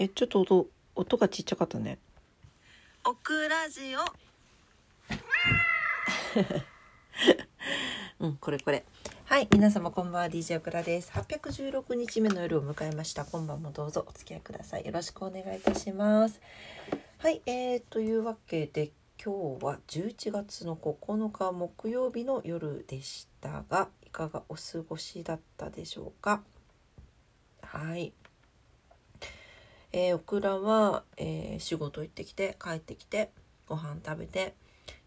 えちょっと音音がちっちゃかったね。オクラジオ。うんこれこれ。はい皆様こんばんは。DJ オクラです。816日目の夜を迎えました。今晩もどうぞお付き合いください。よろしくお願いいたします。はいえー、というわけで今日は11月の9日木曜日の夜でしたがいかがお過ごしだったでしょうか？はいえー、オクラは、えー、仕事行ってきて帰ってきてご飯食べて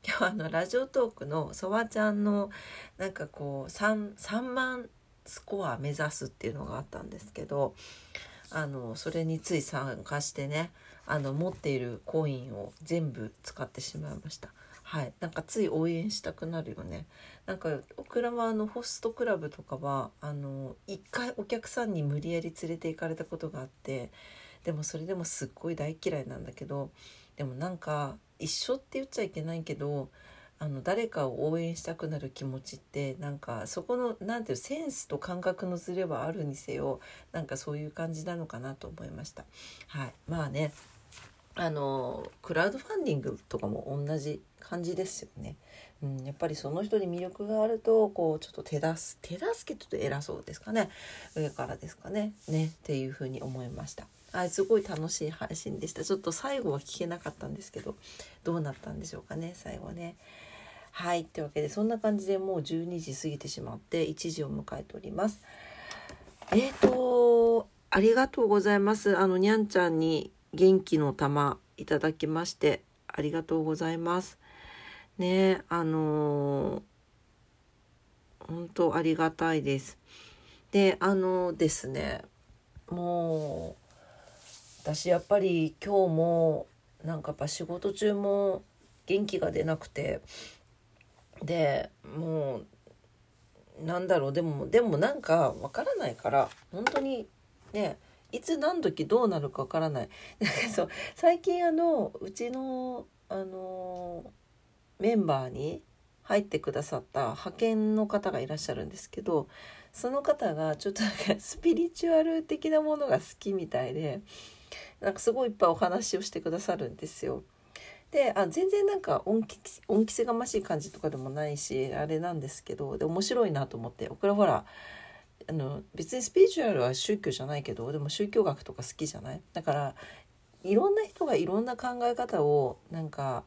今日あのラジオトークのそばちゃんのなんかこう 3, 3万スコア目指すっていうのがあったんですけどあのそれについ参加してねあの持っているコインを全部使ってしまいました。はい、なんかつい応援したくなるよね。なんかオクラはあのホストクラブとかはあの一回お客さんに無理やり連れて行かれたことがあってでもそれでもすっごい大嫌いなんだけどでもなんか一緒って言っちゃいけないけどあの誰かを応援したくなる気持ちってなんかそこの何ていうセンスと感覚のズレはあるにせよなんかそういう感じなのかなと思いました。はい、まあねあのクラウドファンディングとかも同じ感じですよね。うん、やっぱりその人に魅力があるとこうちょっと手助手助けちょっと偉そうですかね上からですかねねっていうふうに思いました。あすごい楽しい配信でしたちょっと最後は聞けなかったんですけどどうなったんでしょうかね最後ね。はいというわけでそんな感じでもう12時過ぎてしまって1時を迎えております。えーとありがとうございます。あのにゃんちゃんに元気の玉いただきましてありがとうございます。ねあのー、本当ありがたいです。であのですねもう私やっぱり今日もなんかやっぱ仕事中も元気が出なくてでもうなんだろうでもでもなんかわからないから本当にねいつ何時どうなるかわからない。そう最近あのうちのあのメンバーに入ってくださった派遣の方がいらっしゃるんですけどその方がちょっとなんかスピリチュアル的なものが好きみたいでなんかすごいいっぱいお話をしてくださるんですよ。であ全然なんか恩着せがましい感じとかでもないしあれなんですけどで面白いなと思ってこれほらあの別にスピリチュアルは宗教じゃないけどでも宗教学とか好きじゃない？だからいろんな人がいろんな考え方をなんか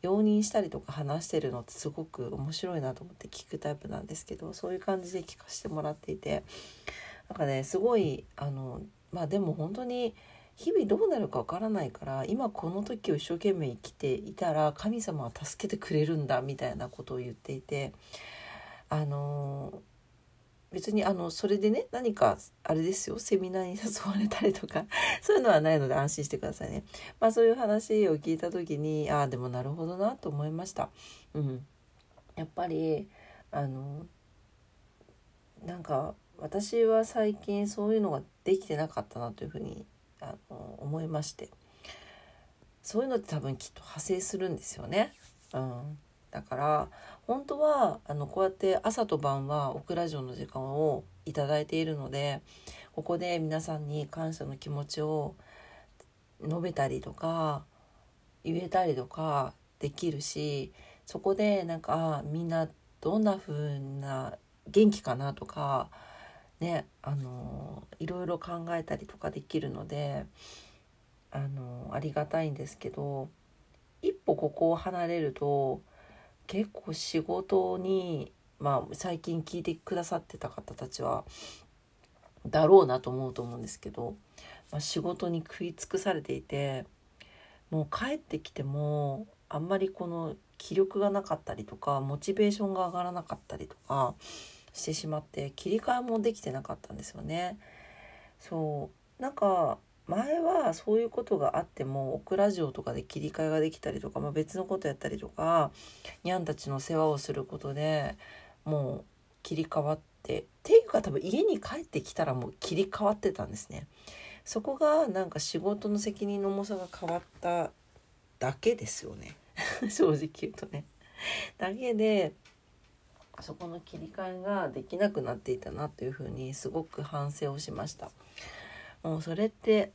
容認したりとか話してるのってすごく面白いなと思って聞くタイプなんですけどそういう感じで聞かせてもらっていてなんかねすごいあのまあでも本当に日々どうなるかわからないから今この時を一生懸命生きていたら神様は助けてくれるんだみたいなことを言っていてあの別にあのそれでね何かあれですよセミナーに誘われたりとか そういうのはないので安心してくださいね。まあそういう話を聞いた時にああでもなるほどなと思いました。うん、やっぱりあのなんか私は最近そういうのができてなかったなというふうに思いましてそういうのって多分きっと派生するんですよね。うん、だから本当はあのこうやって朝と晩はオクラジオの時間をいただいているのでここで皆さんに感謝の気持ちを述べたりとか言えたりとかできるしそこでなんかみんなどんな風な元気かなとかねあのいろいろ考えたりとかできるのであのありがたいんですけど一歩ここを離れると結構仕事に、まあ、最近聞いてくださってた方たちはだろうなと思うと思うんですけど、まあ、仕事に食い尽くされていてもう帰ってきてもあんまりこの気力がなかったりとかモチベーションが上がらなかったりとかしてしまって切り替えもできてなかったんですよね。そうなんか前はそういうことがあってもオクラジオとかで切り替えができたりとか、まあ、別のことやったりとかにゃんたちの世話をすることでもう切り替わってっていうか多分家に帰ってきたらもう切り替わってたんですね。そこがなんか仕事の責任の重さが変わっただけですよね 正直言うとね。だけでそこの切り替えができなくなっていたなというふうにすごく反省をしました。もうそれって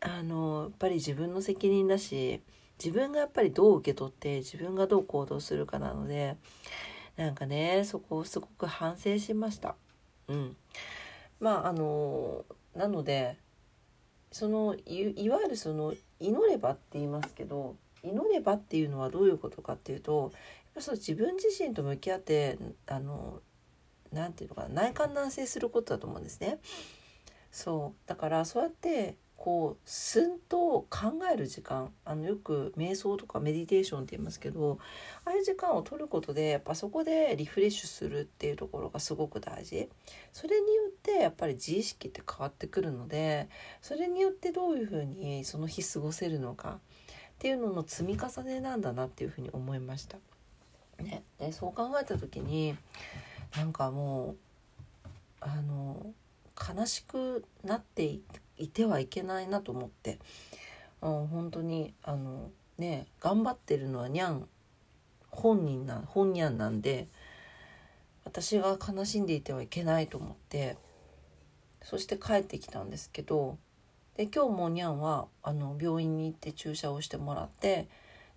あのやっぱり自分の責任だし自分がやっぱりどう受け取って自分がどう行動するかなのでなんかねそこをすごく反省しました。うん、まああのなのでそのいわゆるその祈ればって言いますけど祈ればっていうのはどういうことかっていうとやっぱ自分自身と向き合ってあのなていうのかな内観難省することだと思うんですね。そう。だからそうやってこうすんと考える時間あのよく瞑想とかメディテーションって言いますけどああいう時間を取ることでやっぱそこでリフレッシュするっていうところがすごく大事。それによってやっぱり自意識って変わってくるのでそれによってどういうふうにその日過ごせるのかっていうのの積み重ねなんだなっていうふうに思いました。ね、でそう考えた時になんかもうあの悲しくなっていてはいけないなと思って、うん、本当にあのね頑張ってるのはにゃん本人な本にゃんなんで私が悲しんでいてはいけないと思ってそして帰ってきたんですけどで今日もにゃんはあの病院に行って注射をしてもらって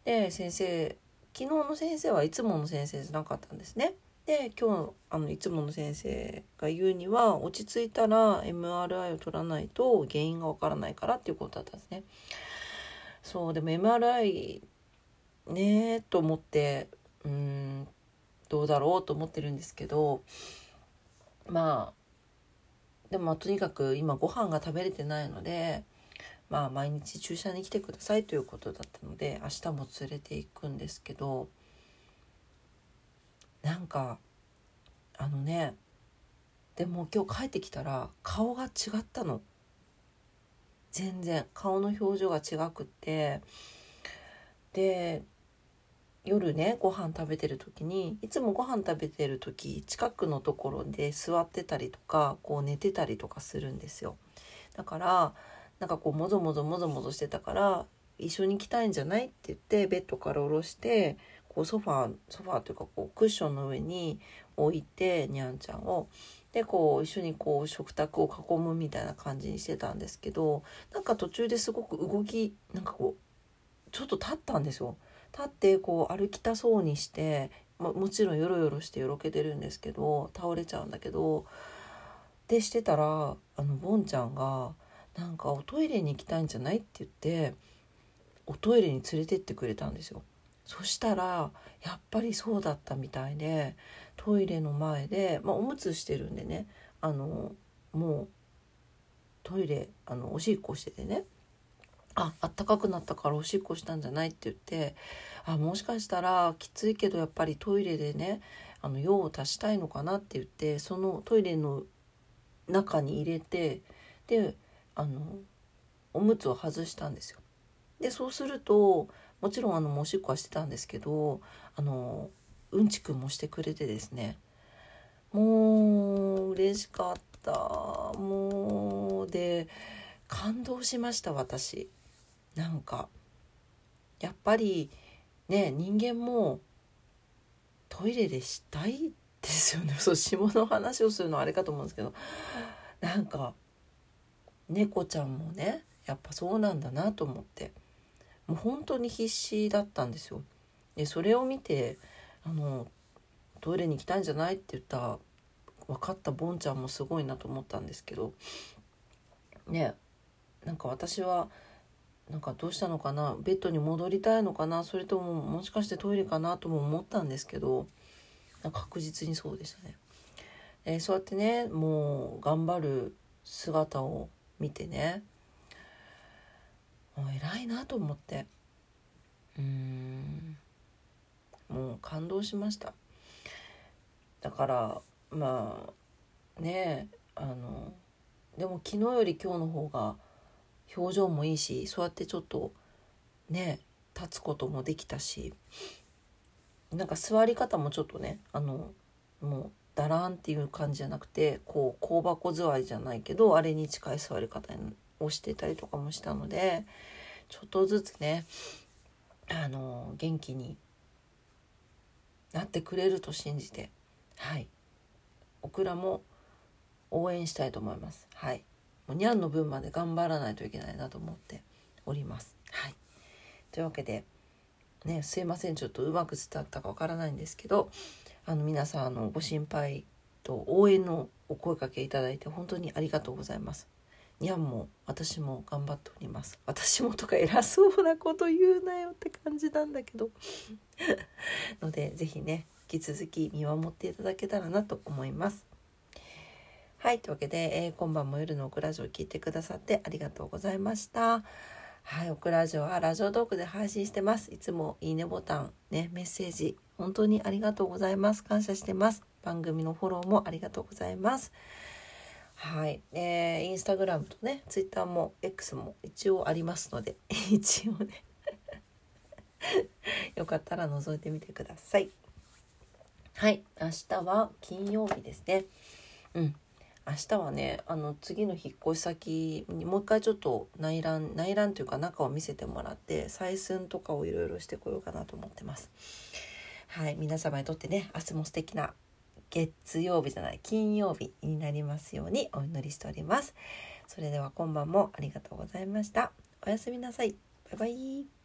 で先生昨日の先生はいつもの先生じゃなかったんですね。で今日あのいつもの先生が言うには落ち着いたら MRI を取らないと原因がわからないからっていうことだったんですね。そうでも MRI ねーと思ってうんどうだろうと思ってるんですけどまあでもとにかく今ご飯が食べれてないのでまあ毎日注射に来てくださいということだったので明日も連れていくんですけどなんかあのねでも今日帰ってきたら顔が違ったの。全然。顔の表情が違くって。で夜ねご飯食べてる時にいつもご飯食べてる時近くのところで座ってたりとかこう寝てたりとかするんですよ。だからなんかこうもぞもぞもぞもぞしてたから一緒に来たいんじゃないって言ってベッドから下ろしてこうソファーソファーというかこうクッションの上に置いてにゃんちゃんをでこう一緒にこう食卓を囲むみたいな感じにしてたんですけどなんか途中ですごく動きなんかこうちょっと立ったんですよ。立ってこう歩きたそうにして、まもちろんヨロヨロしてよろけてるんですけど倒れちゃうんだけどでしてたらあのボンちゃんがなんかおトイレに行きたいんじゃないって言っておトイレに連れてってくれたんですよ。そしたらやっぱりそうだったみたいでトイレの前で、まあ、おむつしてるんでねあのもうトイレあのおしっこしててねああったかくなったからおしっこしたんじゃないって言ってあもしかしたらきついけどやっぱりトイレでねあの用を足したいのかなって言ってそのトイレの中に入れてであのおむつを外したんですよ。でそうするともちろんあのおしっこはしてたんですけどあのうんちくんもしてくれてですね。もう嬉しかった。もうで感動しました私。なんかやっぱりね人間もトイレでしたいですよね。そう下の話をするのはあれかと思うんですけど。なんか猫ちゃんもねやっぱそうなんだなと思って。もう本当に必死だったんですよ。でそれを見てあのトイレに行きたいんじゃないって言った分かったボンちゃんもすごいなと思ったんですけどねなんか私はなんかどうしたのかなベッドに戻りたいのかなそれとももしかしてトイレかなとも思ったんですけど確実にそうでしたね。え、そうやってねもう頑張る姿を見てねもう偉いなと思って。うん。もう感動しました。だからまあねえあのでも昨日より今日の方が表情もいいしそうやってちょっとね立つこともできたしなんか座り方もちょっとねあのもうだらんっていう感じじゃなくてこう香箱座りじゃないけどあれに近い座り方にをしてたりとかもしたのでちょっとずつねあの元気になってくれると信じてはい。オクラも応援したいと思います。はい。もうにゃんの分まで頑張らないといけないなと思っております。はい、というわけで、ね、すいません。ちょっとうまく伝わったかわからないんですけどあの皆さんあのご心配と応援のお声かけいただいて本当にありがとうございます。にゃんも私も頑張っております私もとか偉そうなこと言うなよって感じなんだけど ので是非ね引き続き見守っていただけたらなと思いますはいというわけで、えー、今晩も夜のオクラジオを聞いてくださってありがとうございましたはい、オクラジオはラジオトークで配信してます。いつもいいねボタン、ね、メッセージ、本当にありがとうございます。感謝してます。番組のフォローもありがとうございます。はい、えー、インスタグラムとねツイッターも X も一応ありますので 一応ね。よかったら覗いてみてください。はい。明日は金曜日ですね。うん。明日はねあの次の引っ越し先にもう一回ちょっと内覧内覧というか中を見せてもらって採寸とかをいろいろしてこようかなと思ってます。はい。皆様にとってね明日も素敵な月曜日じゃない金曜日になりますようにお祈りしております。それでは今晩もありがとうございました。おやすみなさい。バイバイ。